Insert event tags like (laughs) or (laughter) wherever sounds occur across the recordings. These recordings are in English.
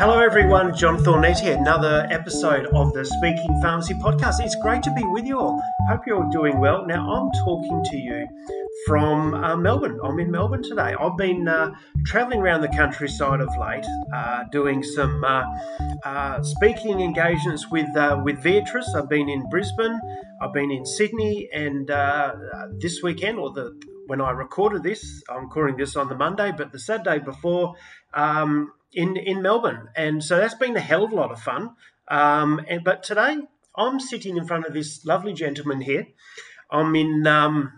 Hello, everyone. John Thornett here. Another episode of the Speaking Pharmacy podcast. It's great to be with you all. Hope you're all doing well. Now, I'm talking to you from uh, Melbourne. I'm in Melbourne today. I've been uh, travelling around the countryside of late, uh, doing some uh, uh, speaking engagements with uh, with Beatrice. I've been in Brisbane. I've been in Sydney, and this weekend, or the when I recorded this, I'm recording this on the Monday, but the Saturday before. Um, in in Melbourne, and so that's been a hell of a lot of fun. Um, and, but today I'm sitting in front of this lovely gentleman here. I'm in um,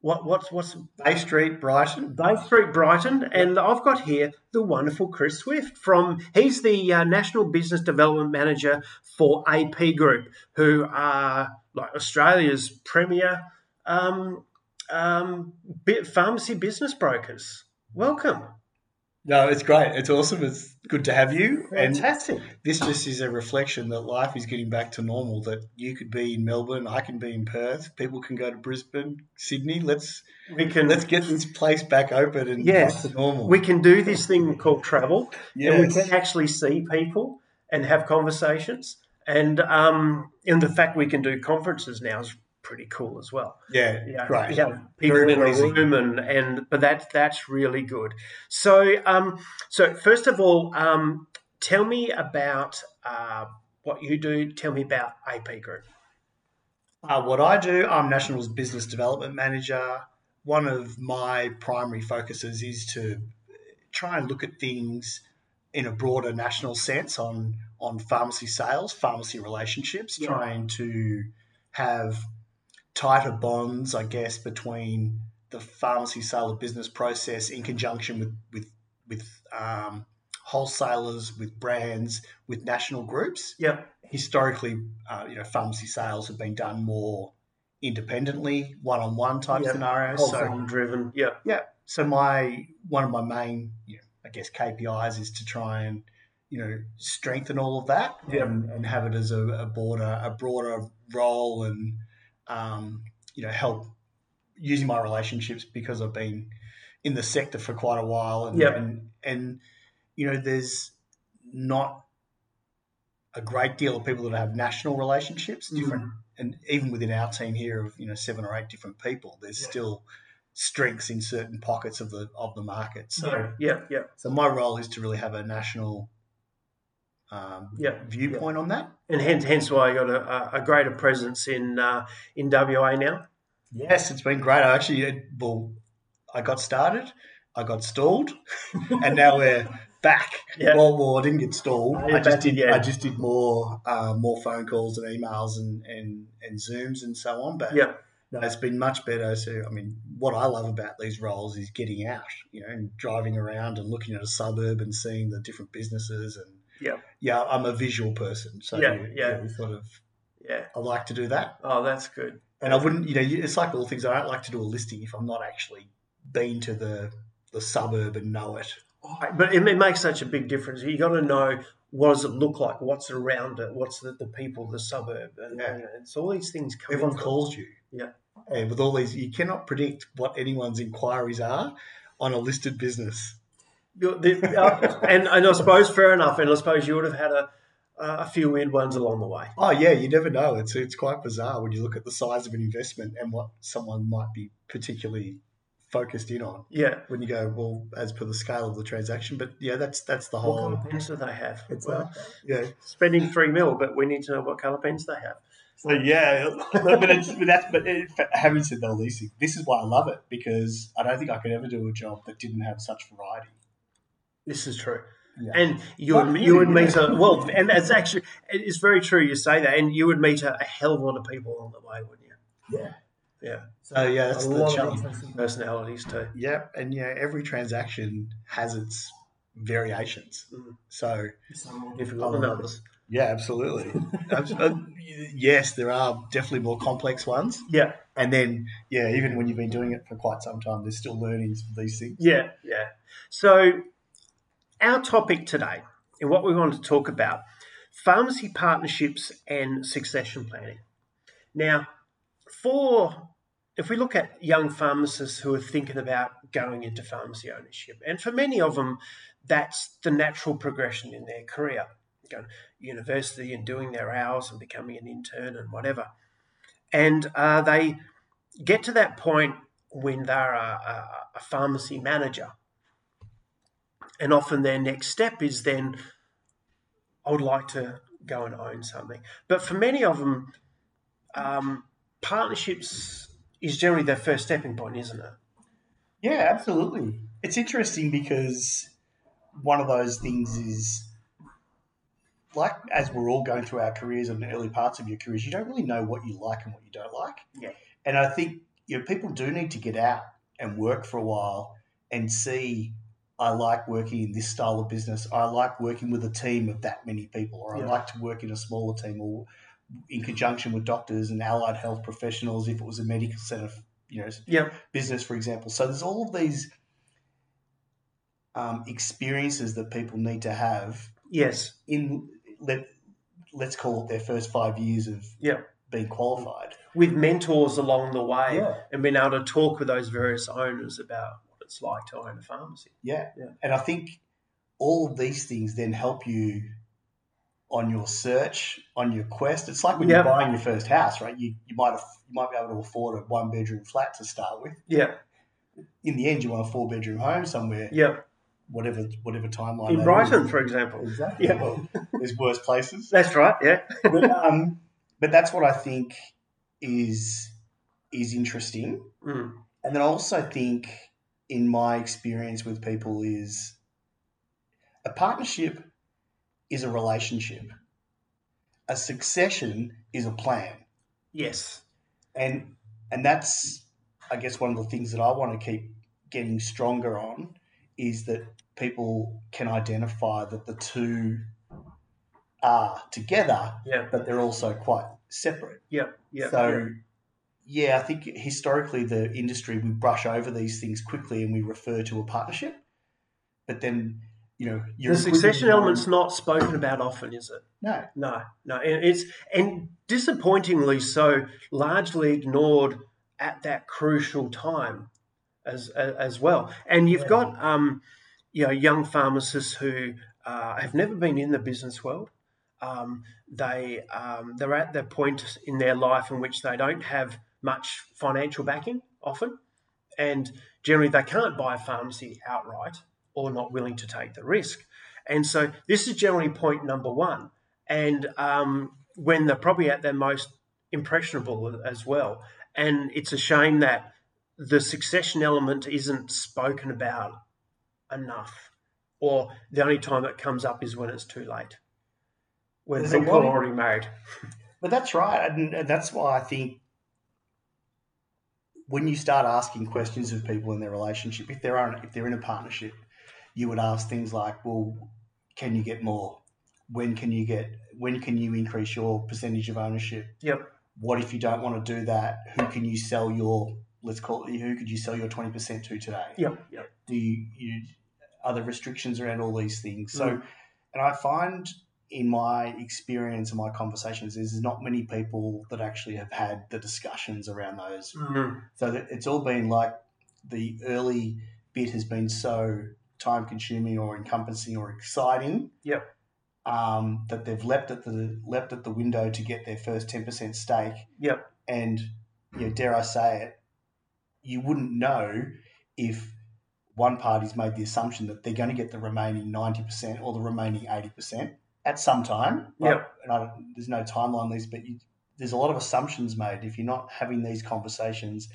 what what's what's Bay Street, Brighton. Bay Street, Brighton, and I've got here the wonderful Chris Swift from. He's the uh, National Business Development Manager for AP Group, who are like Australia's premier um, um, pharmacy business brokers. Welcome. No, it's great. It's awesome. It's good to have you. Fantastic. And this just is a reflection that life is getting back to normal. That you could be in Melbourne, I can be in Perth. People can go to Brisbane, Sydney. Let's we can let's get this place back open and yes, back to normal. We can do this thing called travel, yes. and we can actually see people and have conversations. And um, and the fact we can do conferences now is pretty cool as well. Yeah, yeah, great. Yeah, people Very in a room and and but that that's really good. So um, so first of all, um, tell me about uh, what you do. Tell me about AP Group. Uh, what I do, I'm National's Business Development Manager. One of my primary focuses is to try and look at things in a broader national sense on on pharmacy sales, pharmacy relationships, yeah. trying to have tighter bonds, I guess, between the pharmacy sale of business process in conjunction with with with um, wholesalers, with brands, with national groups. Yeah. Historically, uh, you know, pharmacy sales have been done more independently, one-on-one type yep. scenarios. So driven. Yeah. Yeah. So my one of my main, you know, I guess KPIs is to try and you know strengthen all of that yep. and, and have it as a, a broader a broader role and um, you know, help using my relationships because I've been in the sector for quite a while, and yep. and, and you know, there's not a great deal of people that have national relationships, mm-hmm. different, mm. and even within our team here of you know seven or eight different people, there's yeah. still strengths in certain pockets of the of the market. So yeah, yeah, yeah. So my role is to really have a national um, yep. viewpoint yep. on that. And hence, hence why you got a, a greater presence in uh, in WA now. Yes, it's been great. I actually, well, I got started, I got stalled, (laughs) and now we're back. Yeah. Well, well, I didn't get stalled. I just did. Yeah. I just did more, uh, more phone calls and emails and, and and Zooms and so on. But yeah. No, it's been much better. So, I mean, what I love about these roles is getting out, you know, and driving around and looking at a suburb and seeing the different businesses and yeah, yeah, I'm a visual person, so yeah, yeah, yeah sort of, yeah, I like to do that. Oh, that's good. And I wouldn't, you know, it's like all things. I don't like to do a listing if I'm not actually been to the the suburb and know it. Oh, but it, it makes such a big difference. You got to know what does it look like, what's around it, what's the, the people, the suburb, and yeah. you know, it's all these things. Everyone calls you. Yeah. And with all these, you cannot predict what anyone's inquiries are on a listed business. The, uh, and, and I suppose fair enough. And I suppose you would have had a, a few weird ones along the way. Oh yeah, you never know. It's it's quite bizarre when you look at the size of an investment and what someone might be particularly focused in on. Yeah. When you go, well, as per the scale of the transaction, but yeah, that's that's the whole. What colour pens do they have? It's well, yeah, spending three mil, but we need to know what colour pens they have. So yeah, but, it's, but that's but it, having said all these things, this is why I love it because I don't think I could ever do a job that didn't have such variety. This is true. Yeah. And you would you would meet a well, and it's actually it's very true you say that, and you would meet a, a hell of a lot of people on the way, wouldn't you? Yeah, yeah. So yeah, that's a the challenge. Personalities too. Yeah, and yeah, every transaction has its variations. Mm. So some more difficult than others. Yeah, absolutely. (laughs) Uh, yes, there are definitely more complex ones. Yeah. And then, yeah, even when you've been doing it for quite some time, there's still learnings for these things. Yeah, yeah. So our topic today and what we want to talk about pharmacy partnerships and succession planning. Now, for if we look at young pharmacists who are thinking about going into pharmacy ownership, and for many of them, that's the natural progression in their career, going to university and doing their hours and becoming an intern and whatever. And uh, they get to that point when they're a, a, a pharmacy manager. And often their next step is then, I would like to go and own something. But for many of them, um, partnerships is generally their first stepping point, isn't it? Yeah, absolutely. It's interesting because one of those things is like as we're all going through our careers and the early parts of your careers, you don't really know what you like and what you don't like. Yeah. And I think you know people do need to get out and work for a while and see I like working in this style of business. I like working with a team of that many people, or Yeah. I like to work in a smaller team, or in conjunction with doctors and allied health professionals. If it was a medical center, you know, Yep. business, for example. So there's all of these um, experiences that people need to have Yes. in let let's call it their first five years of Yeah. being qualified. With mentors along the way Yeah. and being able to talk with those various owners about what it's like to own a pharmacy. Yeah. Yeah. And I think all of these things then help you on your search, on your quest. It's like when Yeah. you're buying your first house, right? You you might have, you might be able to afford a one bedroom flat to start with. Yeah. In the end, you want a four bedroom home somewhere, Yeah. whatever whatever timeline. In that Brighton, is. for example. Exactly. Yeah. Well, there's worse places. That's right. Yeah. but, um, but that's what I think is is interesting. Mm. And then I also think, in my experience with people, is a partnership is a relationship. A succession is a plan, Yes. and and that's I guess one of the things that I want to keep getting stronger on is that people can identify that the two are together, Yeah. but they're also quite separate. Yeah. Yeah. So, yeah, I think historically the industry we brush over these things quickly and we refer to a partnership, but then you know the succession element's not spoken about often, is it? no, No, no, and it's and disappointingly so, largely ignored at that crucial time, as as, as well. And you've Yeah. got um, you know, young pharmacists who uh, have never been in the business world. Um, they um, they're at the point in their life in which they don't have much financial backing often, and generally they can't buy a pharmacy outright or not willing to take the risk. And so this is generally point number one. And um, when they're probably at their most impressionable as well. And it's a shame that the succession element isn't spoken about enough, or the only time it comes up is when it's too late, when There's people are already married. but that's right, and that's why I think when you start asking questions of people in their relationship, if they're on, if they're in a partnership, you would ask things like, "Well, can you get more? When can you get? When can you increase your percentage of ownership? Yep. What if you don't want to do that? Who can you sell your let's call it who could you sell your twenty percent to today? Yep. Yep. do you, you are there restrictions around all these things so Mm. and i find in my experience and my conversations is there's not many people that actually have had the discussions around those Mhm. so that it's all been like the early bit has been so time consuming or encompassing or exciting Yep. um, that they've leapt at the leapt at the window to get their first 10% stake Yep. and you know, dare I say it, you wouldn't know if one party's made the assumption that they're going to get the remaining ninety percent or the remaining eighty percent at some time. Right? Yep. And I don't, there's no timeline on these, but you, there's a lot of assumptions made. If you're not having these conversations,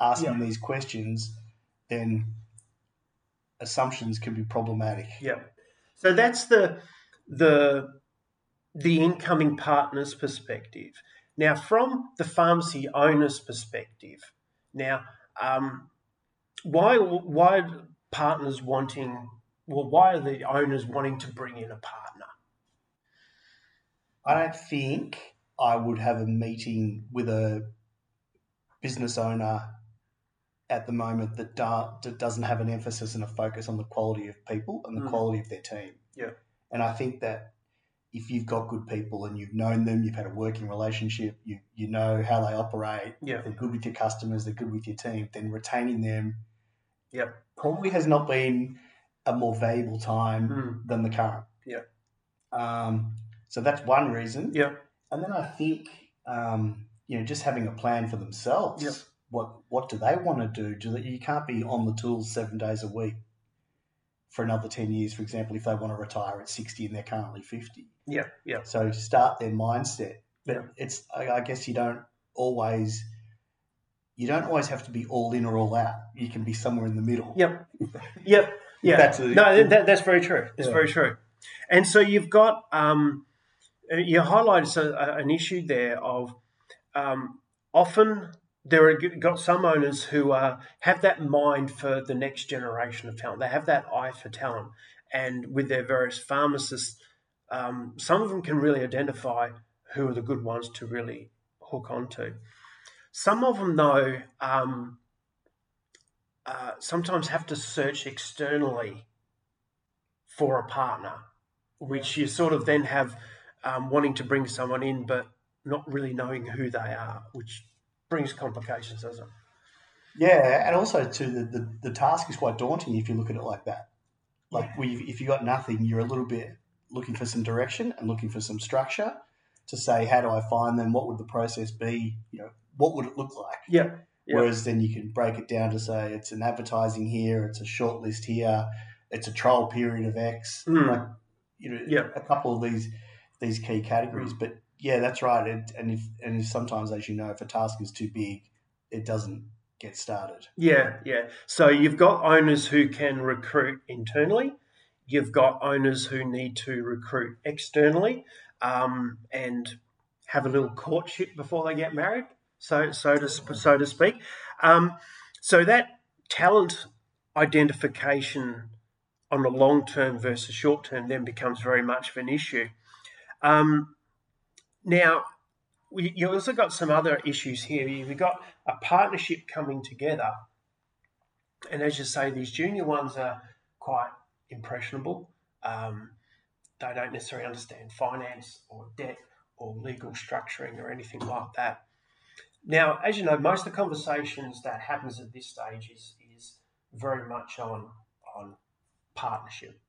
asking these questions, then assumptions can be problematic. Yeah. So that's the the the incoming partner's perspective. Now, from the pharmacy owner's perspective, now um, why why partners wanting? Well, why are the owners wanting to bring in a partner? I don't think I would have a meeting with a business owner at the moment that, do, that doesn't have an emphasis and a focus on the quality of people and the Mm. quality of their team. Yeah. And I think that if you've got good people and you've known them, you've had a working relationship, you you know how they operate, Yeah. they're good with your customers, they're good with your team, then retaining them Yep. probably has not been a more valuable time Mm. than the current. Yeah. Um, so that's one reason. Yeah. And then I think um, you know just having a plan for themselves. Yep. What what do they want to do? Do they, you can't be on the tools seven days a week for another ten years, for example, if they want to retire at sixty and they're currently fifty. Yeah. Yeah. So start their mindset. But Yeah. it's I I guess you don't always you don't always have to be all in or all out. You can be somewhere in the middle. Yep. Yep. (laughs) Yeah. That's a- no, that, that's very true. It's Yeah. very true. And so you've got um, you highlighted uh, an issue there of um, often there are got some owners who uh, have that mind for the next generation of talent. They have that eye for talent, and with their various pharmacists, um, some of them can really identify who are the good ones to really hook onto. Some of them, though, um, uh, sometimes have to search externally for a partner, which you sort of then have um, wanting to bring someone in, but not really knowing who they are, which brings complications, doesn't it? Yeah, and also too the, the, the task is quite daunting if you look at it like that. Like we, if you got nothing, you're a little bit looking for some direction and looking for some structure to say, how do I find them? What would the process be? You know, what would it look like? Yeah. Yeah. Whereas then you can break it down to say it's an advertising here, it's a short list here, it's a trial period of X, Mm. like you know, Yeah. a couple of these these key categories. But yeah, that's right. And, and if and if sometimes, as you know, if a task is too big, it doesn't get started. Yeah, yeah. So you've got owners who can recruit internally. You've got owners who need to recruit externally, um, and have a little courtship before they get married. So, so to so to speak. Um, so that talent identification on the long term versus short term then becomes very much of an issue. Um, now, we, you also got some other issues here. You've got a partnership coming together, and as you say, these junior ones are quite impressionable. Um, they don't necessarily understand finance or debt or legal structuring or anything like that. Now, as you know, most of the conversations that happens at this stage is is very much on on partnership,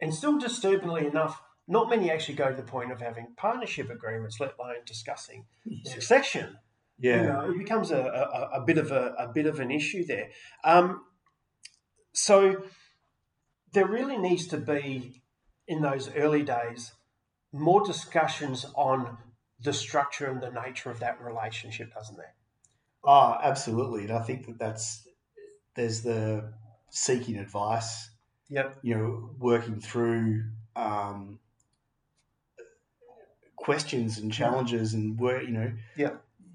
and still disturbingly enough, not many actually go to the point of having partnership agreements, let alone discussing succession. You know, it becomes a, a, a bit of a, a bit of an issue there. Um, so there really needs to be in those early days more discussions on the structure and the nature of that relationship, doesn't there? Oh, absolutely. And I think that that's there's the seeking advice, Yep. you know, working through um, questions and challenges and work, you know. Yeah.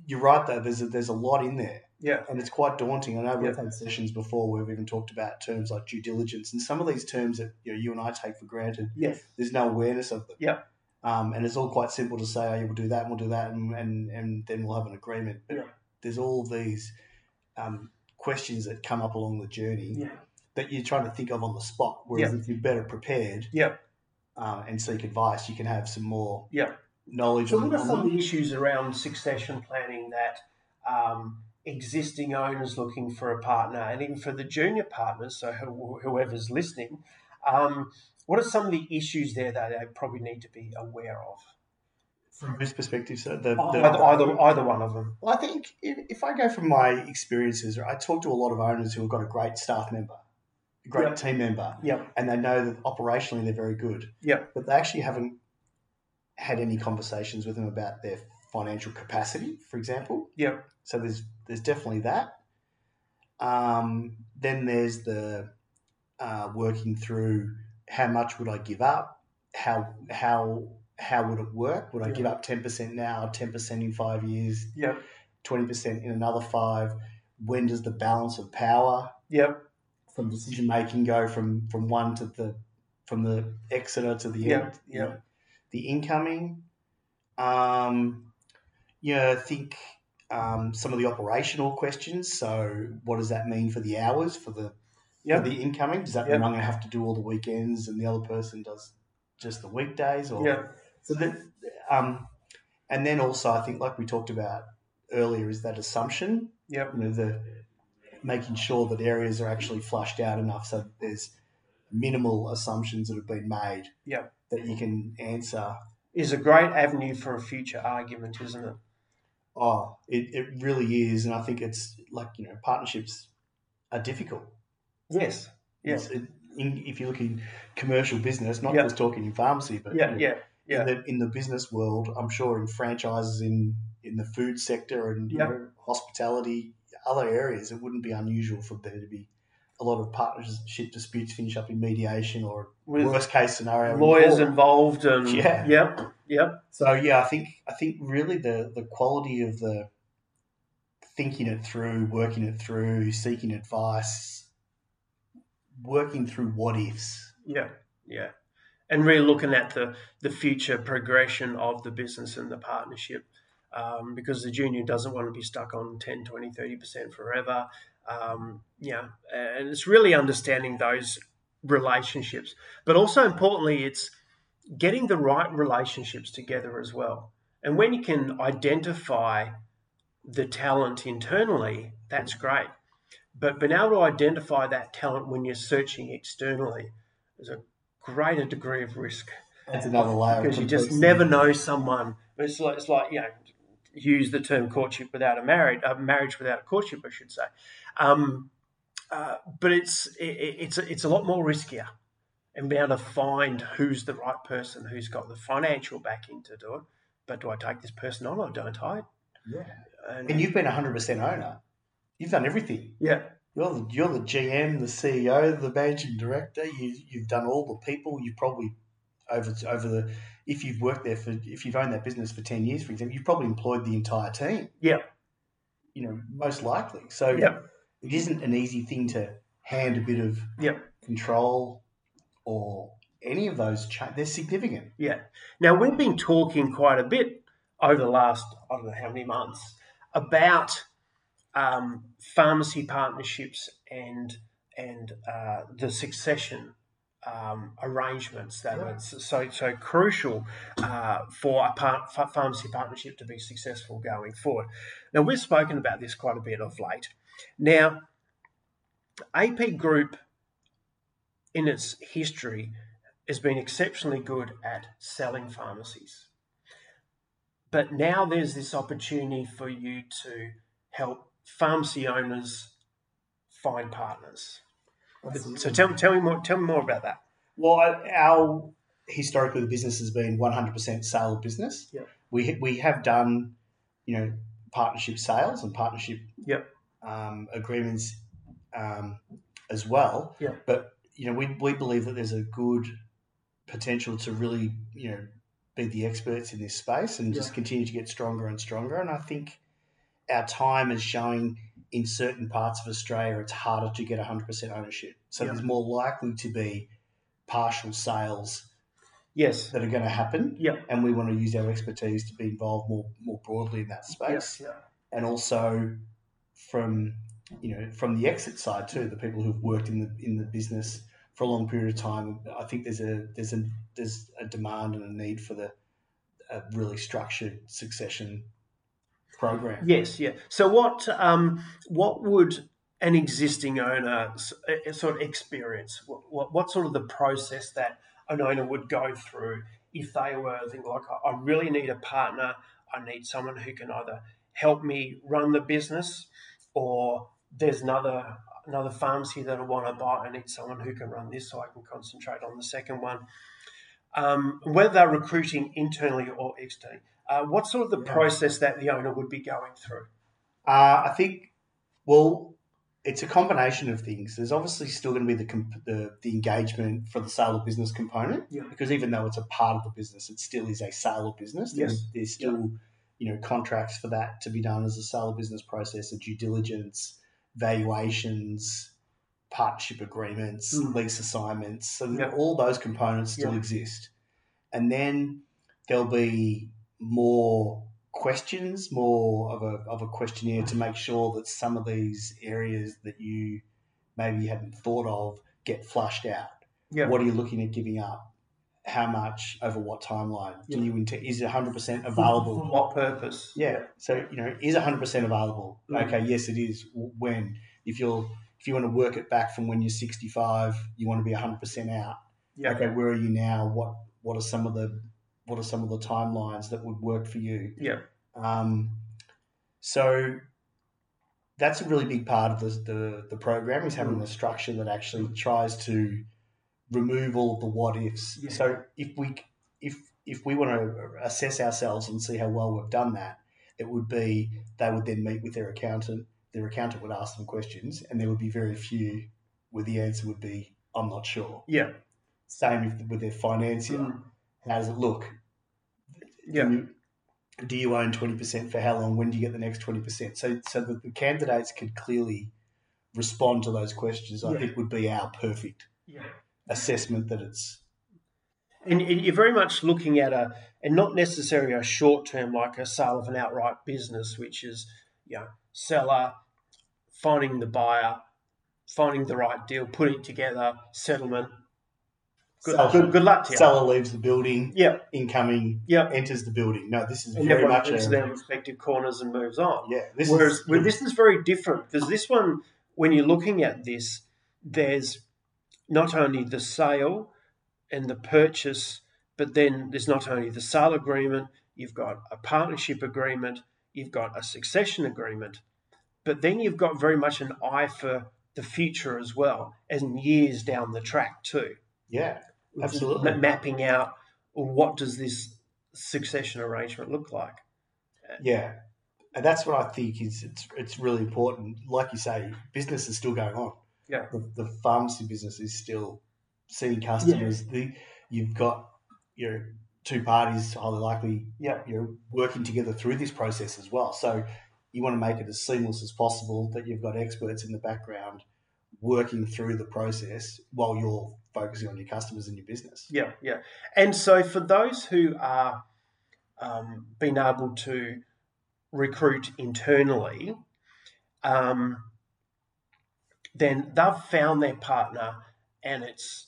You're right though. There's a, there's a lot in there, Yeah. and it's quite daunting. I know we've Yeah. had sessions before where we've even talked about terms like due diligence, and some of these terms that you know you and I take for granted. Yes. There's no awareness of them. Yeah. Um, and it's all quite simple to say, oh, yeah, we'll do that and we'll do that, and, and, and then we'll have an agreement. But Yeah. there's all these um, questions that come up along the journey Yeah. that you're trying to think of on the spot. Whereas if you're better prepared Yeah. um, and seek advice, you can have some more Yeah. Knowledge So what are some of the issues around succession planning that um, existing owners looking for a partner, and even for the junior partners, so who, whoever's listening, um, what are some of the issues there that they probably need to be aware of? from whose perspective? So the, the, Either, either, either one of them. Well, I think if, if I go from my experiences, I talk to a lot of owners who have got a great staff member, a great Yep. team member, Yep. and they know that operationally they're very good. Yep. But they actually haven't had any conversations with them about their financial capacity, for example. Yep. So there's there's definitely that. Um, then there's the uh, working through how much would I give up? How how how would it work? Would I give up ten percent now, ten percent in five years, Yep. twenty percent in another five? When does the balance of power Yep. from decision making go from from one to the from the exeter to the Yeah, end? yeah. The incoming. Um, yeah, I think um, some of the operational questions. So, what does that mean for the hours for the Yep. for the incoming? Does that Yep. mean I'm going to have to do all the weekends and the other person does just the weekdays? Or Yeah. so that, um, and then also I think like we talked about earlier is that assumption. Yep. You know the making sure that areas are actually flushed out enough so that there's minimal assumptions that have been made Yeah. That you can answer. Is a great avenue for a future argument, isn't it? Oh, it, it really is. And I think it's like, you know, partnerships are difficult. Yes. Yes. it, in, if you look in commercial business, not Yeah. just talking in pharmacy, but Yeah, you know, yeah, yeah. in the in the business world, I'm sure in franchises in in the food sector and you know, hospitality, other areas, it wouldn't be unusual for there to be a lot of partnership disputes finish up in mediation or With worst case scenario lawyers involved and (laughs) Yeah. yep, yep. So yeah, I think I think really the the quality of the thinking it through, working it through, seeking advice, working through what ifs. Yeah, yeah. And really looking at the, the future progression of the business and the partnership um, because the junior doesn't want to be stuck on 10, 20, 30% forever. Um, yeah, and it's really understanding those relationships. But also importantly, it's getting the right relationships together as well. And when you can identify the talent internally, that's great. But being able to identify that talent when you're searching externally is a greater degree of risk That's another layer. because you just never know someone. It's like, it's like you know, use the term courtship without a marriage, uh, marriage without a courtship, I should say. Um, uh, but it's it, it's it's a lot more riskier, and being able to find who's the right person, who's got the financial backing to do it. But do I take this person on or don't I? Yeah. And, And you've been 100% owner. You've done everything. yeah, You're the, you're the GM, the CEO, the managing director. You, you've done all the people. You've probably over over the if you've worked there for if you've owned that business for ten years, for example, you've probably employed the entire team. Yeah. You know, most likely. So yeah, it isn't an easy thing to hand a bit of yeah. control or any of those. Cha- they're significant. Yeah. Now we've been talking quite a bit over the last I don't know how many months about um, pharmacy partnerships and and uh, the succession um, arrangements that are so so crucial uh, for a pharmacy partnership to be successful going forward. Now we've spoken about this quite a bit of late. Now, AP Group, in its history, has been exceptionally good at selling pharmacies. But now there's this opportunity for you to help pharmacy owners find partners. So tell, tell me more. Tell me more about that. Well, our historically the business has been 100% sale business. Yep. We we have done, you know, partnership sales and partnership Yep. Um, agreements um, as well. Yep. But you know, we we believe that there's a good potential to really, you know, be the experts in this space and just continue to get stronger and stronger. And I think our time is showing in certain parts of Australia it's harder to get 100% ownership. So Yeah. there's more likely to be partial sales Yes. that are going to happen. Yep. And we want to use our expertise to be involved more more broadly in that space. Yeah. And also from you know from the exit side too, the people who've worked in the in the business for a long period of time. I think there's a there's a there's a demand and a need for the a really structured succession program. Yes. Yeah. So what um, what would an existing owner uh, sort of experience? What, what, what sort of the process that an owner would go through if they were thinking like, I really need a partner. I need someone who can either help me run the business, or there's another another pharmacy that I want to buy. I need someone who can run this, so I can concentrate on the second one. Um, whether they're recruiting internally or externally, uh, what sort of the Yeah. process that the owner would be going through? Uh, I think, well, it's a combination of things. There's obviously still going to be the, comp- the the engagement for the sale of business component, Yeah. because even though it's a part of the business, it still is a sale of business. There's, Yes. there's still, you know, contracts for that to be done as a sale of business process, a due diligence, valuations, partnership agreements, Mm. lease assignments. So Yeah. all those components still Yeah. exist, and then there'll be more questions, more of a, of a questionnaire to make sure that some of these areas that you maybe hadn't thought of get flushed out. Yeah. What are you looking at giving up? How much over what timeline? Do you int- is it 100% available? For what purpose? Yeah. So, you know, is 100% available? Mm. Okay, yes, it is. When? If you're if you want to work it back from when you're 65, you want to be 100% out. Yeah. Okay, where are you now? What what are some of the what are some of the timelines that would work for you? Yeah. Um, so that's a really big part of the, the, the program is having Mm. a structure that actually tries to remove all the what ifs. Yeah. So if we if if we want to assess ourselves and see how well we've done that, it would be they would then meet with their accountant. Their accountant would ask them questions, and there would be very few where the answer would be I'm not sure. Yeah. Same with their financier. Mm. How does it look? Yeah. Do you, do you own twenty percent for how long? When do you get the next twenty percent? So, so that the candidates could clearly respond to those questions. I Yeah. think would be our perfect Yeah. Assessment that it's And, and you're very much looking at a, and not necessarily a short term like a sale of an outright business, which is, you know, seller finding the buyer, finding the right deal, putting it together, settlement. Good, Seller- good, good luck to you. seller leaves the building, Yeah, incoming yeah. enters the building. No, this is And very much moves their respective corners and moves on. yeah. This Whereas is well, this is very different because this one, when you're looking at this, there's not only the sale and the purchase, but then there's not only the sale agreement, you've got a partnership agreement, you've got a succession agreement, but then you've got very much an eye for the future as well, and years down the track too. yeah. Absolutely. ma- mapping out what does this succession arrangement look like. Yeah, and that's what I think is it's it's really important. Like you say, business is still going on. Yeah. the, the pharmacy business is still seeing customers. The you've got you know two parties highly likely Yeah. you know working together through this process as well. So you want to make it as seamless as possible. That you've got experts in the background working through the process while you're focusing on your customers and your business. Yeah, yeah. And so for those who are um, being able to recruit internally, um, then they've found their partner and it's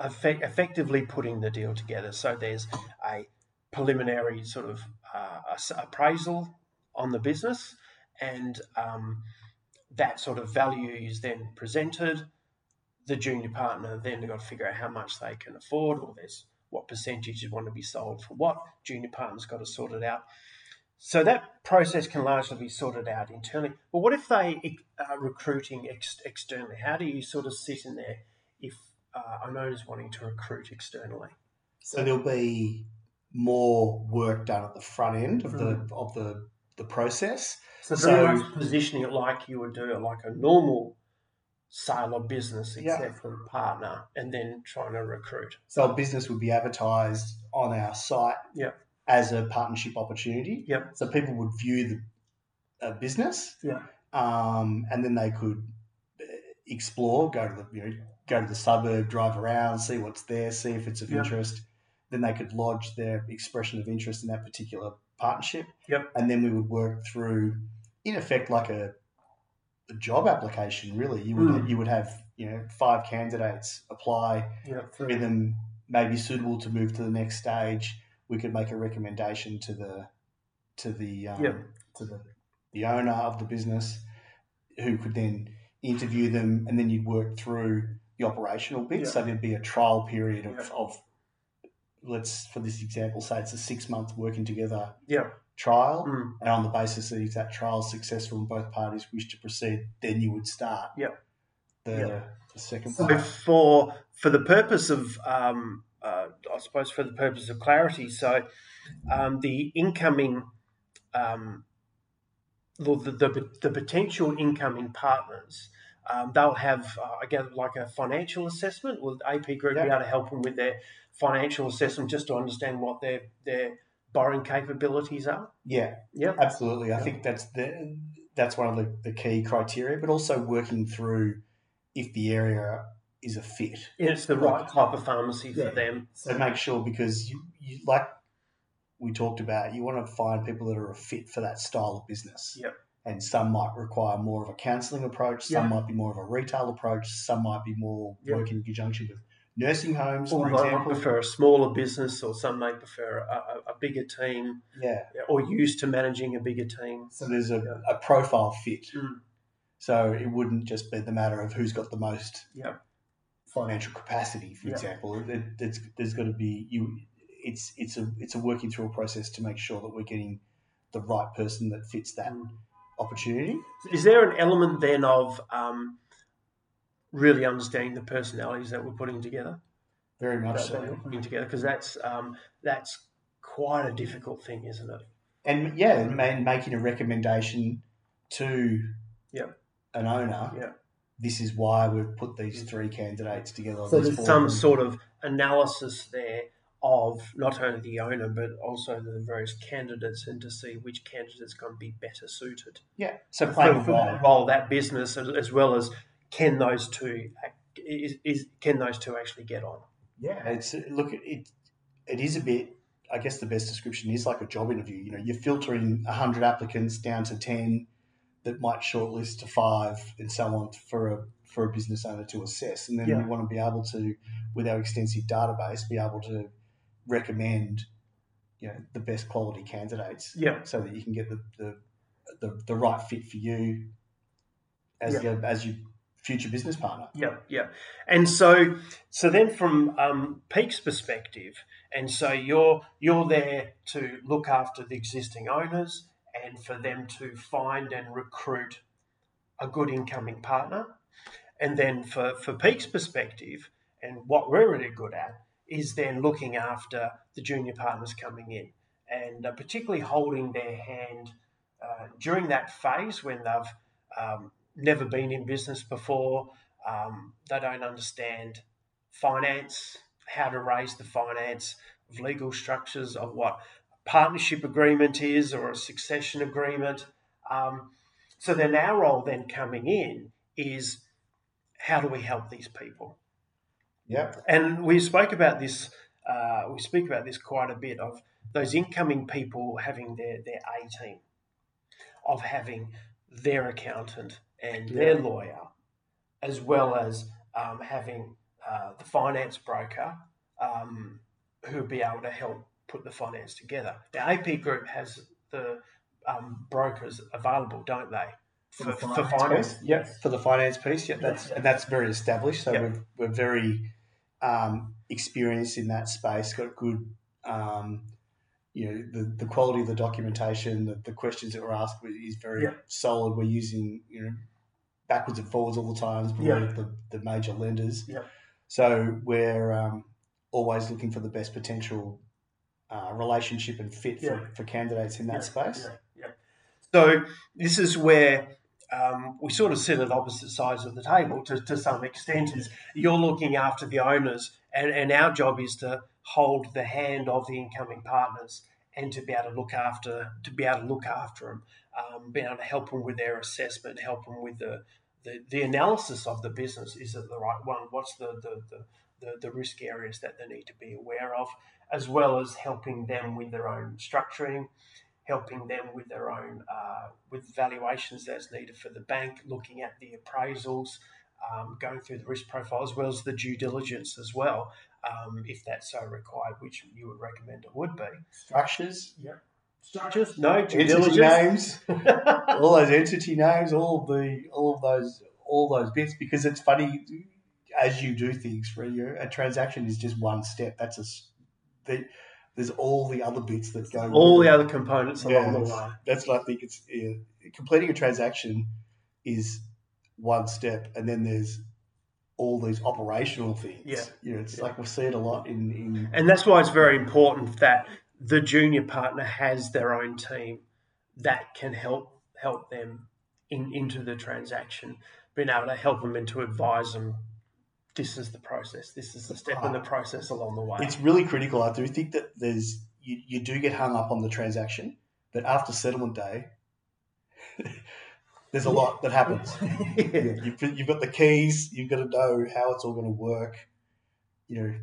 effect- effectively putting the deal together. So there's a preliminary sort of uh, appraisal on the business and um, that sort of value is then presented. The junior partner then got to figure out how much they can afford or there's what percentage you want to be sold for what. Junior partner's got to sort it out so that process can largely be sorted out internally but what if they are recruiting ex- externally how do you sort of sit in there if uh, an owner's wanting to recruit externally So there'll be more work done at the front end of the of the the process. so So- positioning it like you would do it like a normal sale of business Yeah. except for a partner and then trying to recruit So a business would be advertised on our site Yeah. As a partnership opportunity. Yep. So people would view the uh, business, Yeah. um, and then they could explore, go to the you know go to the suburb, drive around, see what's there, see if it's of Yeah. interest. Then they could lodge their expression of interest in that particular partnership. Yep. And then we would work through, in effect, like a, a job application. Really, you would Mm. you would have you know five candidates apply yeah three of them maybe suitable to move to the next stage, we could make a recommendation to the to the um, Yep. to the the owner of the business, who could then interview them, and then you'd work through the operational bit. Yeah. So there'd be a trial period of, Yeah. of let's for this example say it's a six month working together Yeah. trial, Mm. and on the basis that if that trial is successful and both parties wish to proceed, then you would start Yep. the, Yep. the second So part. for for the purpose of, um, I suppose, for the purpose of clarity, so um, the incoming, um, the, the the potential incoming partners, um, they'll have, uh, I guess, like a financial assessment. Will AP Group be able to help them with their financial assessment just to understand what their their borrowing capabilities are? Yeah, Yeah. Absolutely, I Yeah. think that's the that's one of the, the key criteria, but also working through if the area is a fit. It's the right type of pharmacy for Yeah. them. So make sure because you, you like we talked about, you want to find people that are a fit for that style of business. Yep. And some might require more of a counselling approach. Some Yeah. might be more of a retail approach. Some might be more working in conjunction with nursing homes, Or for they might example. prefer a smaller business, or some may prefer a, a, a bigger team, Yeah. or used to managing a bigger team. So there's a, Yeah. a profile fit. Mm. So it wouldn't just be the matter of who's got the most Yeah. Financial capacity, for Yeah. example. It, it's, there's got to be you. It's it's a it's a working through a process to make sure that we're getting the right person that fits that Mm. opportunity. Is there an element then of um, really understanding the personalities that we're putting together? Very much that, that so. we're putting together because that's um, that's quite a difficult thing, isn't it? And yeah, and making a recommendation to Yep. an owner. Yep. This is why we've put these mm. three candidates together. So there's some them. sort of analysis there of not only the owner but also the various candidates and to see which candidate's going to be better suited yeah. So playing a for role. that role, that business, as, as well as can those two is, is can those two actually get on? Yeah, it's look it. It is a bit. I guess the best description is like a job interview. You know, you're filtering hundred applicants down to ten that might shortlist to five and so on for a for a business owner to assess, and then Yeah. we want to be able to, with our extensive database, be able to recommend, you know, the best quality candidates, Yeah. so that you can get the the, the, the right fit for you as Yeah. your as your future business partner. Yeah, yeah. And so, so then from um, Peak's perspective, and so you're you're there to look after the existing owners and for them to find and recruit a good incoming partner. And then for, for Peak's perspective, and what we're really good at is then looking after the junior partners coming in and uh, particularly holding their hand uh, during that phase when they've um, never been in business before, um, they don't understand finance, how to raise the finance, of legal structures, of what partnership agreement is or a succession agreement. Um, so then our role then coming in is how do we help these people? Yeah, And we spoke about this. Uh, we speak about this quite a bit of those incoming people having their their A team, of having their accountant and their lawyer, as well as um, having uh, the finance broker um, who be able to help put the finance together. The AP Group has the um, brokers available, don't they? For the finance piece? Yeah. for the finance piece. Yeah, that's and that's very established. So we're, we're very um, experienced in that space. Got good, um, you know, the, the quality of the documentation, the, the questions that were asked is very solid. We're using you know backwards and forwards all the times. Yeah. the, the major lenders. Yeah. So we're um, always looking for the best potential uh, relationship and fit Yeah. for, for candidates in that Yeah, space. Yeah. So this is where um, we sort of sit at opposite sides of the table to, to some extent. Is you're looking after the owners, and, and our job is to hold the hand of the incoming partners and to be able to look after to be able to look after them, um, being able to help them with their assessment, help them with the the, the analysis of the business. Is it the right one? What's the the, the the, the risk areas that they need to be aware of, as well as helping them with their own structuring, helping them with their own uh, with valuations that's needed for the bank, looking at the appraisals, um, going through the risk profile as well as the due diligence as well, um, if that's so required, which you would recommend it would be. Structures, yeah. Structures? No due entity diligence. names, (laughs) all those entity names, all the all of those all those bits. Because it's funny as you do things for you, a transaction is just one step. That's a the, there's all the other bits that go. All the other components along the way. That's what I think. It's yeah, completing a transaction is one step, and then there's all these operational things. Yeah. you know, it's Yeah. like we see it a lot in in And that's why it's very important that the junior partner has their own team that can help help them in, into the transaction, being able to help them and to advise them. This is the process. This is the step in the process along the way. It's really critical. I do think that there's you, you do get hung up on the transaction, but after settlement day, (laughs) there's a lot that happens. (laughs) yeah. You've, you've got the keys. You've got to know how it's all going to work. You know,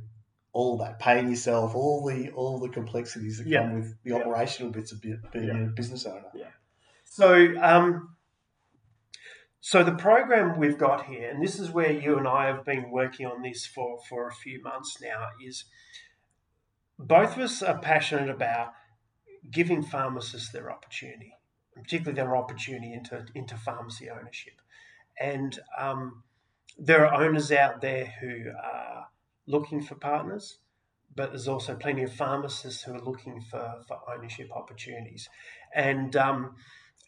all that paying yourself, all the all the complexities that Yeah. come with the Yeah. operational bits of being a business owner. Yeah. So, um, so the program we've got here, and this is where you and I have been working on this for, for a few months now, is both of us are passionate about giving pharmacists their opportunity, particularly their opportunity into, into pharmacy ownership. And um, there are owners out there who are looking for partners, but there's also plenty of pharmacists who are looking for, for ownership opportunities. And, um,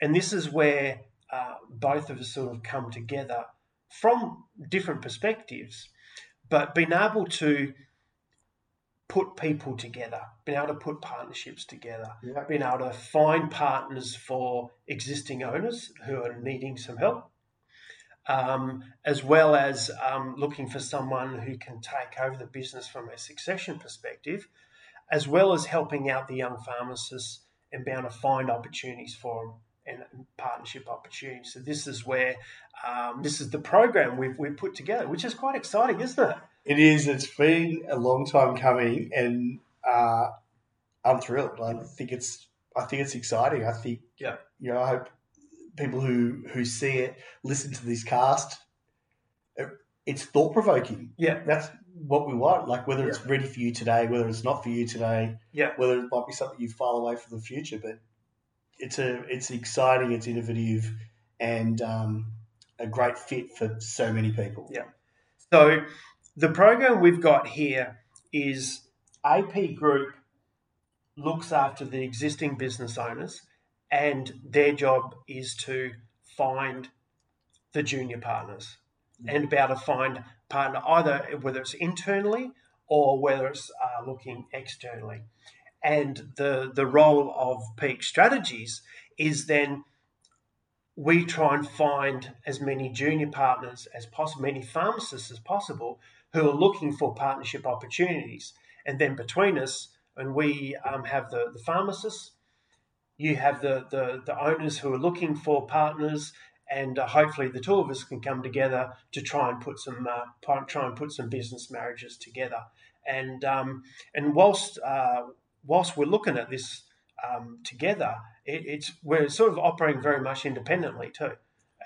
and this is where uh, both of us sort of come together from different perspectives, but being able to put people together, being able to put partnerships together, Yeah. being able to find partners for existing owners who are needing some help, um, as well as um, looking for someone who can take over the business from a succession perspective, as well as helping out the young pharmacists and being able to find opportunities for them and partnership opportunities. So this is where um, this is the program we've, we've put together, which is quite exciting, isn't it? It is. It's been a long time coming, and uh, I'm thrilled. I think it's. I think it's exciting. I think. Yeah. You know, I hope people who who see it listen to this cast. It's thought provoking. Yeah. That's what we want. Like whether it's ready for you today, whether it's not for you today, Yeah. whether it might be something you file away for the future. But it's a it's exciting. It's innovative, and um, a great fit for so many people. Yeah. So the program we've got here is AP Group looks after the existing business owners, and their job is to find the junior partners and be able to find partner either whether it's internally or whether it's uh, looking externally. And the the role of Peak Strategies is then we try and find as many junior partners as possible, many pharmacists as possible, who are looking for partnership opportunities. And then between us, and we um, have the, the pharmacists, you have the, the, the owners who are looking for partners, and uh, hopefully the two of us can come together to try and put some uh, try and put some business marriages together. And um, and whilst uh, whilst we're looking at this um, together, it, it's we're sort of operating very much independently too.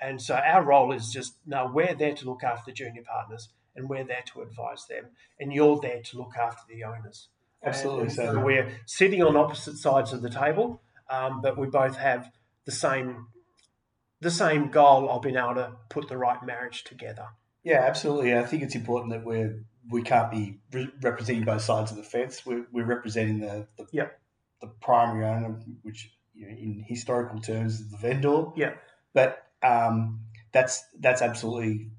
And so our role is just no, we're there to look after the junior partners, and we're there to advise them, and you're there to look after the owners. Absolutely. And So- so we're sitting on opposite sides of the table, um, but we both have the same the same goal of being able to put the right marriage together. Yeah, absolutely. I think it's important that we're we can't be re- representing both sides of the fence. We're, we're representing the the, Yeah. the primary owner, which you know, in historical terms is the vendor. Yeah. But um, that's that's absolutely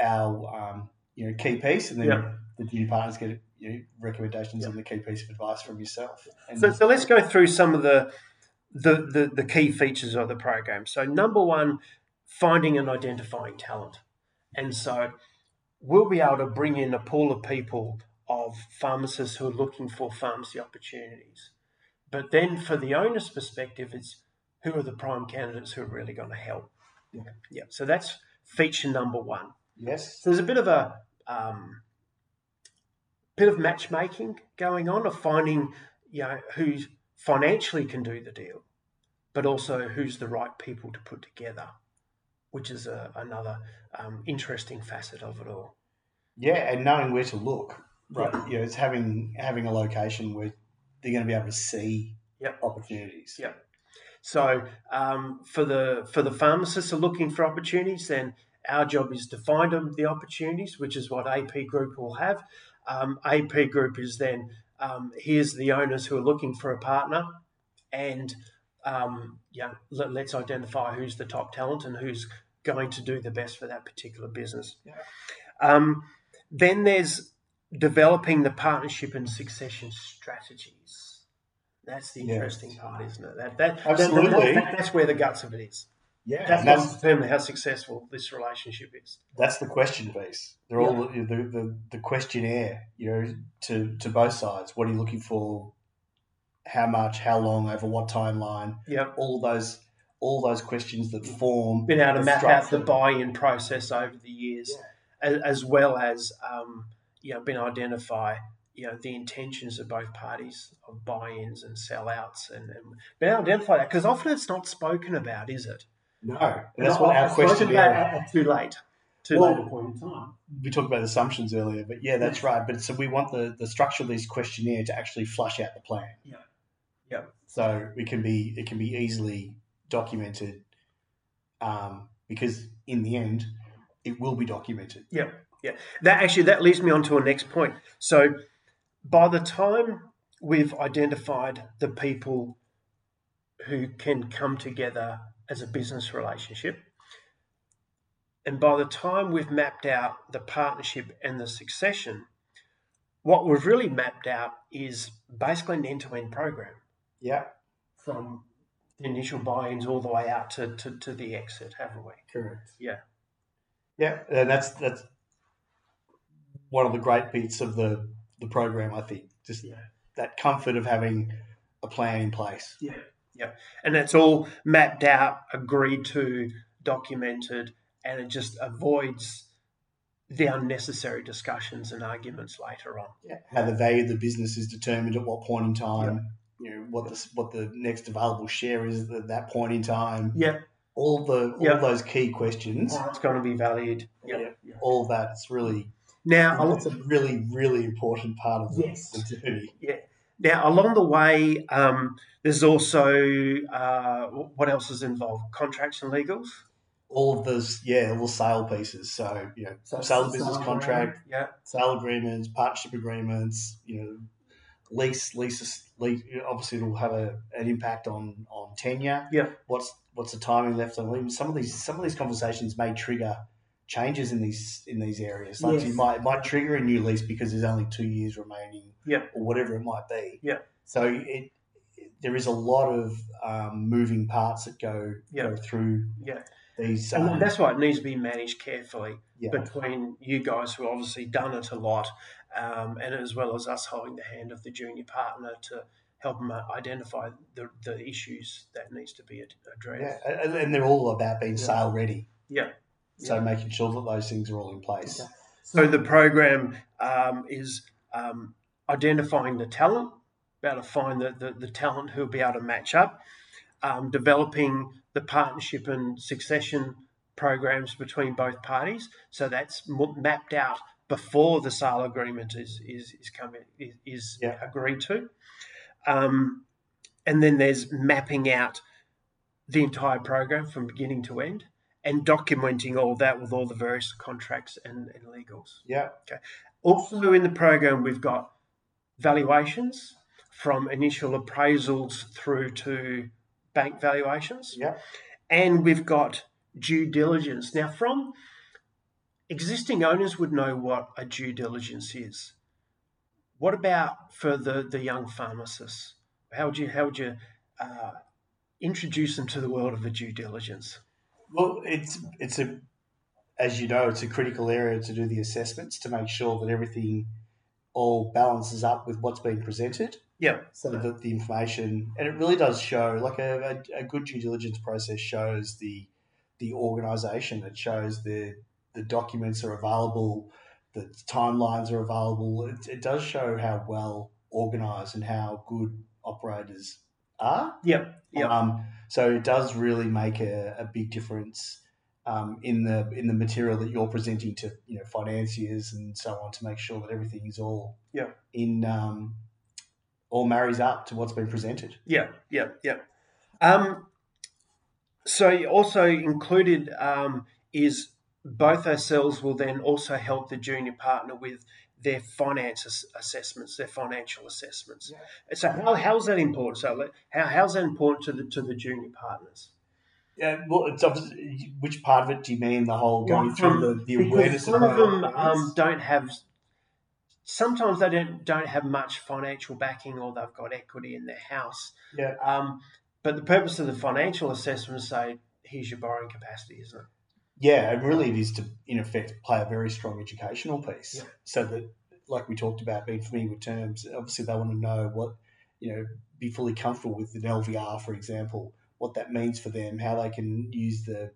our um, you know key piece, and then Yeah. the junior partners get you know, recommendations and the key piece of advice from yourself. And So, so let's go through some of the, the the the key features of the program. So number one, finding and identifying talent, and so we'll be able to bring in a pool of people of pharmacists who are looking for pharmacy opportunities. But then, for the owner's perspective, it's who are the prime candidates who are really going to help. Yeah. yeah. So that's feature number one. yes, So there's a bit of a um, bit of matchmaking going on of finding you know who financially can do the deal, but also who's the right people to put together, which is a, another um, interesting facet of it all. yeah, and knowing where to look. Right, Yeah. you know, it's having having a location where they're going to be able to see Yep. opportunities. Yep. So um, for the for the pharmacists who are looking for opportunities, then our job is to find them the opportunities, which is what AP Group will have. Um, AP Group is then um, here's the owners who are looking for a partner, and um, yeah, let, let's identify who's the top talent and who's going to do the best for that particular business. Yeah. Um, then there's developing the partnership and succession strategies. That's the Yes. interesting part, isn't it? That, that, Absolutely. that- that's where the guts of it is. Yeah, That's, and that's what determines how successful this relationship is. that's the question piece. They're all the, the the questionnaire, you know, to to both sides. What are you looking for? How much? How long? Over what timeline? Yeah. All those all those questions that form. Been able to the map out the buy-in process over the years, as, as well as um, you know, been able identify you know the intentions of both parties of buy-ins and sellouts, and, and been able to identify that because often it's not spoken about, is it? No, and that's Not- what our it's question. about at, at too late, too Well- late a point in time. We talked about assumptions earlier, but yeah, that's right. But so we want the the structure of this questionnaire to actually flush out the plan. Yeah. Yeah. So it can be it can be easily documented, um, because in the end, it will be documented. Yeah, yeah. That actually that leads me on to a next point. So by the time we've identified the people who can come together as a business relationship, and by the time we've mapped out the partnership and the succession, what we've really mapped out is basically an end-to-end program Yeah, from the initial buy-ins all the way out to, to, to the exit, haven't we? correct. Yeah. Yeah, and that's that's one of the great bits of the the program. I think just Yeah. that comfort of having a plan in place. Yeah, yeah, and it's all mapped out, agreed to, documented, and it just avoids the unnecessary discussions and arguments later on. Yeah. How the value of the business is determined at what point in time. You know what the what the next available share is at that point in time. Yeah, All the all Yeah. those key questions. it's going to be valued. Yeah. Yeah. yeah. All that's really Now, it's a really really important part of the, Yes. the journey. now along the way, um, there's also uh, what else is involved? Contracts and legals. All of those, yeah, all the sale pieces. So you know, So sale it's business sale contract, Yeah, sale agreements, partnership agreements, you know, lease, leases, lease, obviously it'll have a, an impact on, on tenure. Yeah. What's, what's the timing left on leave? Some of these, some of these conversations may trigger changes in these, in these areas. Like Yes. you might, it might trigger a new lease because there's only two years remaining. Yeah. Or whatever it might be. Yeah. So it, there is a lot of um, moving parts that go, Yeah. go through yeah, these. and um, that's why it needs to be managed carefully. yeah. between you guys who obviously done it a lot, um, and as well as us holding the hand of the junior partner to help them identify the, the issues that needs to be ad- Yeah, addressed. and, and they're all about being Yeah. sale ready. Yeah. So Yeah. making sure that those things are all in place. Okay. So the program um, is um, identifying the talent, about to find the, the, the talent who will be able to match up, um, developing the partnership and succession programs between both parties. So that's mapped out before the sale agreement is is is coming is, is Yeah. agreed to, um, and then there's mapping out the entire program from beginning to end and documenting all that with all the various contracts and, and legals. Yeah, Okay. Also in the program, we've got valuations from initial appraisals through to bank valuations, yeah, and we've got due diligence. Now, from existing owners would know what a due diligence is. What about for the, the young pharmacists? How would you how would you uh, introduce them to the world of the due diligence? Well, it's it's a as you know, it's a critical area to do the assessments to make sure that everything all balances up with what's being presented. Yeah, So that the information and it really does show like a, a, a good due diligence process shows the the organisation. It shows the the documents are available, the timelines are available. It, it does show how well organised and how good operators are. Yep. yeah, Um, so it does really make a, a big difference um, in the in the material that you're presenting to you know financiers and so on to make sure that everything is all Yeah. in um, all marries up to what's been presented. yeah, yeah, yeah. Um, so also included um, is both ourselves will then also help the junior partner with their finance ass- assessments, their financial assessments. So how, how's that important? So how, how's that important to the to the junior partners? Yeah, well, it's obviously, which part of it do you mean? The whole going Well, through from- the, the awareness some of them um, don't have. Sometimes they don't don't have much financial backing, or they've got equity in their house. Yeah. Um, but the purpose of the financial assessment is say, here's your borrowing capacity, isn't it? Yeah, and really it is to, in effect, play a very strong educational piece. Yeah. So that, like we talked about, being familiar with terms, obviously they want to know what, you know, be fully comfortable with an LVR, for example, what that means for them, how they can use the,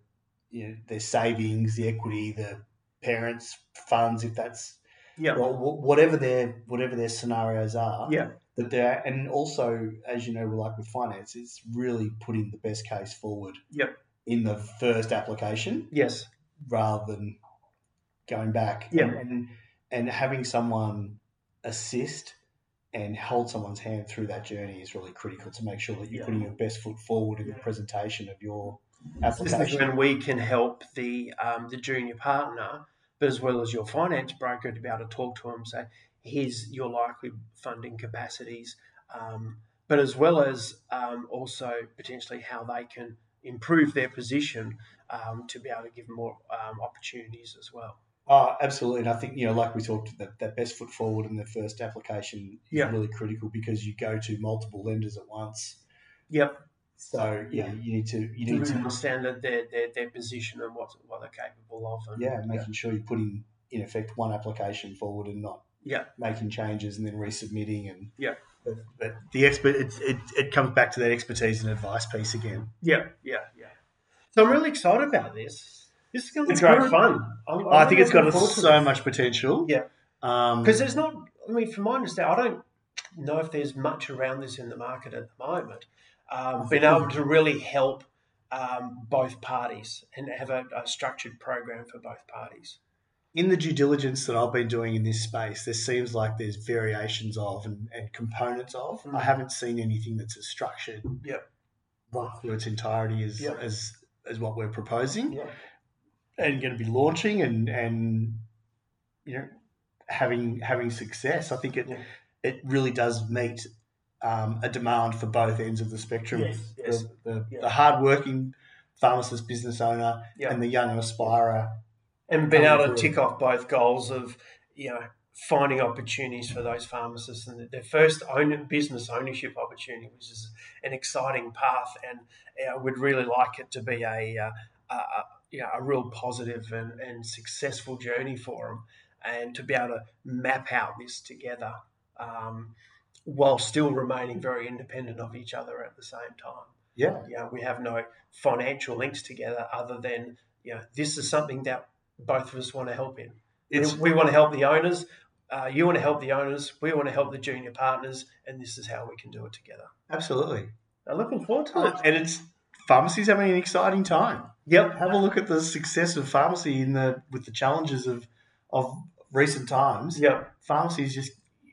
you know, their savings, the equity, the parents' funds, if that's, Yeah. wh- whatever their whatever their scenarios are. Yeah. That they're, and also, as you know, like with finance, it's really putting the best case forward. Yep. In the first application Yes. rather than going back. Yeah. And, and having someone assist and hold someone's hand through that journey is really critical to make sure that you're Yeah. putting your best foot forward in the presentation of your This is application. when we can help the um, the junior partner, but as well as your finance broker to be able to talk to them, say, here's your likely funding capacities, um, but as well as um, also potentially how they can improve their position um, to be able to give more um, opportunities as well. Oh, absolutely. And I think, you know, like we talked, that, that best foot forward in the first application is really critical because you go to multiple lenders at once. Yep. So, yeah, you need to, you need to, understand that their, their, their position and what, what they're capable of. And, yeah, making sure you're putting, in effect, one application forward and not Yeah. making changes and then resubmitting. And Yeah. But, the expert, it, it, it comes back to that expertise and advice piece again. Yeah, yeah, yeah. So I'm really excited about this. This is going to be great fun. I'm, I think it's got so much potential. Yeah. Um, because there's not. I mean, from my understanding, I don't know if there's much around this in the market at the moment. Um, being able to really help um, both parties and have a, a structured program for both parties. In the due diligence that I've been doing in this space, there seems like there's variations of and, and components of. Mm. I haven't seen anything that's as structured Yep. right through its entirety as Yep. as as what we're proposing Yeah. and going to be launching and and you know having having success. I think it Yeah. it really does meet um, a demand for both ends of the spectrum. Yes, yes. The, the, the hardworking pharmacist business owner and the young aspirer. And being Coming able to tick off both goals of you know finding opportunities for those pharmacists and their first own business ownership opportunity, which is an exciting path, and I would really like it to be a, uh, a, a you know a real positive and, and successful journey for them, and to be able to map out this together. Um, while still remaining very independent of each other at the same time Yeah. you know, we have no financial links together other than you know this is something that both of us want to help in. It's we, we want to help the owners. Uh, you want to help the owners. We want to help the junior partners, and this is how we can do it together. absolutely. I'm looking forward to it. and it's pharmacy's having an exciting time. Yep. Have a look at the success of pharmacy in the with the challenges of of recent times. Yep. Pharmacy is just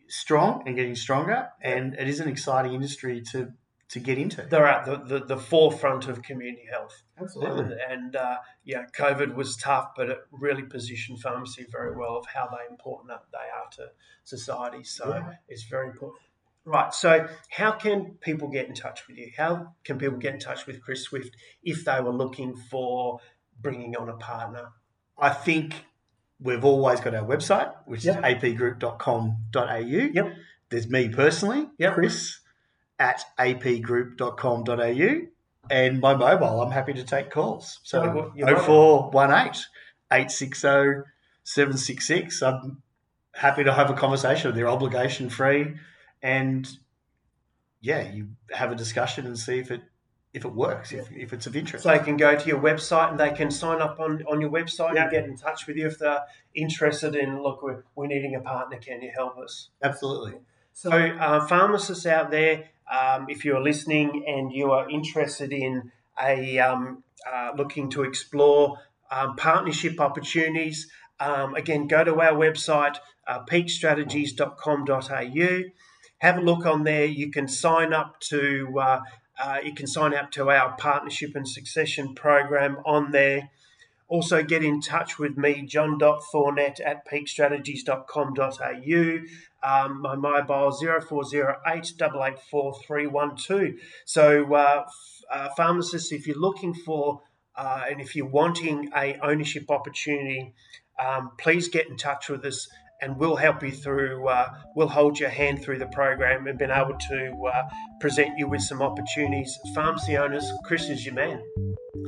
strong and getting stronger, and it is an exciting industry to to get into. They're at the, the, the forefront of community health. Absolutely. And, and uh, yeah, COVID was tough, but it really positioned pharmacy very well of how they important that they are to society. So Yeah. it's very important. Right. So, how can people get in touch with you? How can people get in touch with Chris Swift if they were looking for bringing on a partner? I think we've always got our website, which Yep. is apgroup.com.au. Yep. There's me personally, Yep. Chris, at apgroup.com.au. And my mobile, I'm happy to take calls. So Yeah, 0418 860 766. I'm happy to have a conversation. They're obligation free. And yeah, you have a discussion and see if it if it works, if, if it's of interest. So they can go to your website and they can sign up on, on your website Yeah. and get in touch with you if they're interested in, look, we're, we're needing a partner. Can you help us? Absolutely. So, uh, pharmacists out there, um, if you're listening and you are interested in a um, uh, looking to explore um, partnership opportunities, um, again, go to our website, uh, peakstrategies.com.au. Have a look on there. You can sign up to uh, uh, you can sign up to our partnership and succession program on there. Also, get in touch with me, john.thornett at peakstrategies.com.au. Um, my mobile 0408 884 So, uh, uh, pharmacists, if you're looking for uh, and if you're wanting a ownership opportunity, um, please get in touch with us and we'll help you through. Uh, we'll hold your hand through the program and been able to uh, present you with some opportunities. Pharmacy owners, Chris is your man.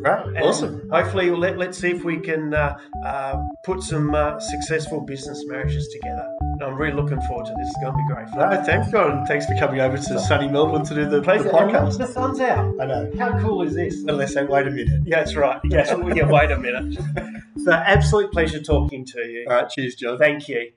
And Awesome. Hopefully, let, let's see if we can uh, uh, put some uh, successful business marriages together. And I'm really looking forward to this. It's going to be great fun. No, thanks, and thanks for coming over to sunny Melbourne to do the, the podcast. The sun's out. I know. How cool is this? Unless they wait a minute. Yeah, that's right. Yes. (laughs) yeah, wait a minute. (laughs) So, absolute pleasure talking to you. All right, cheers, John. Thank you.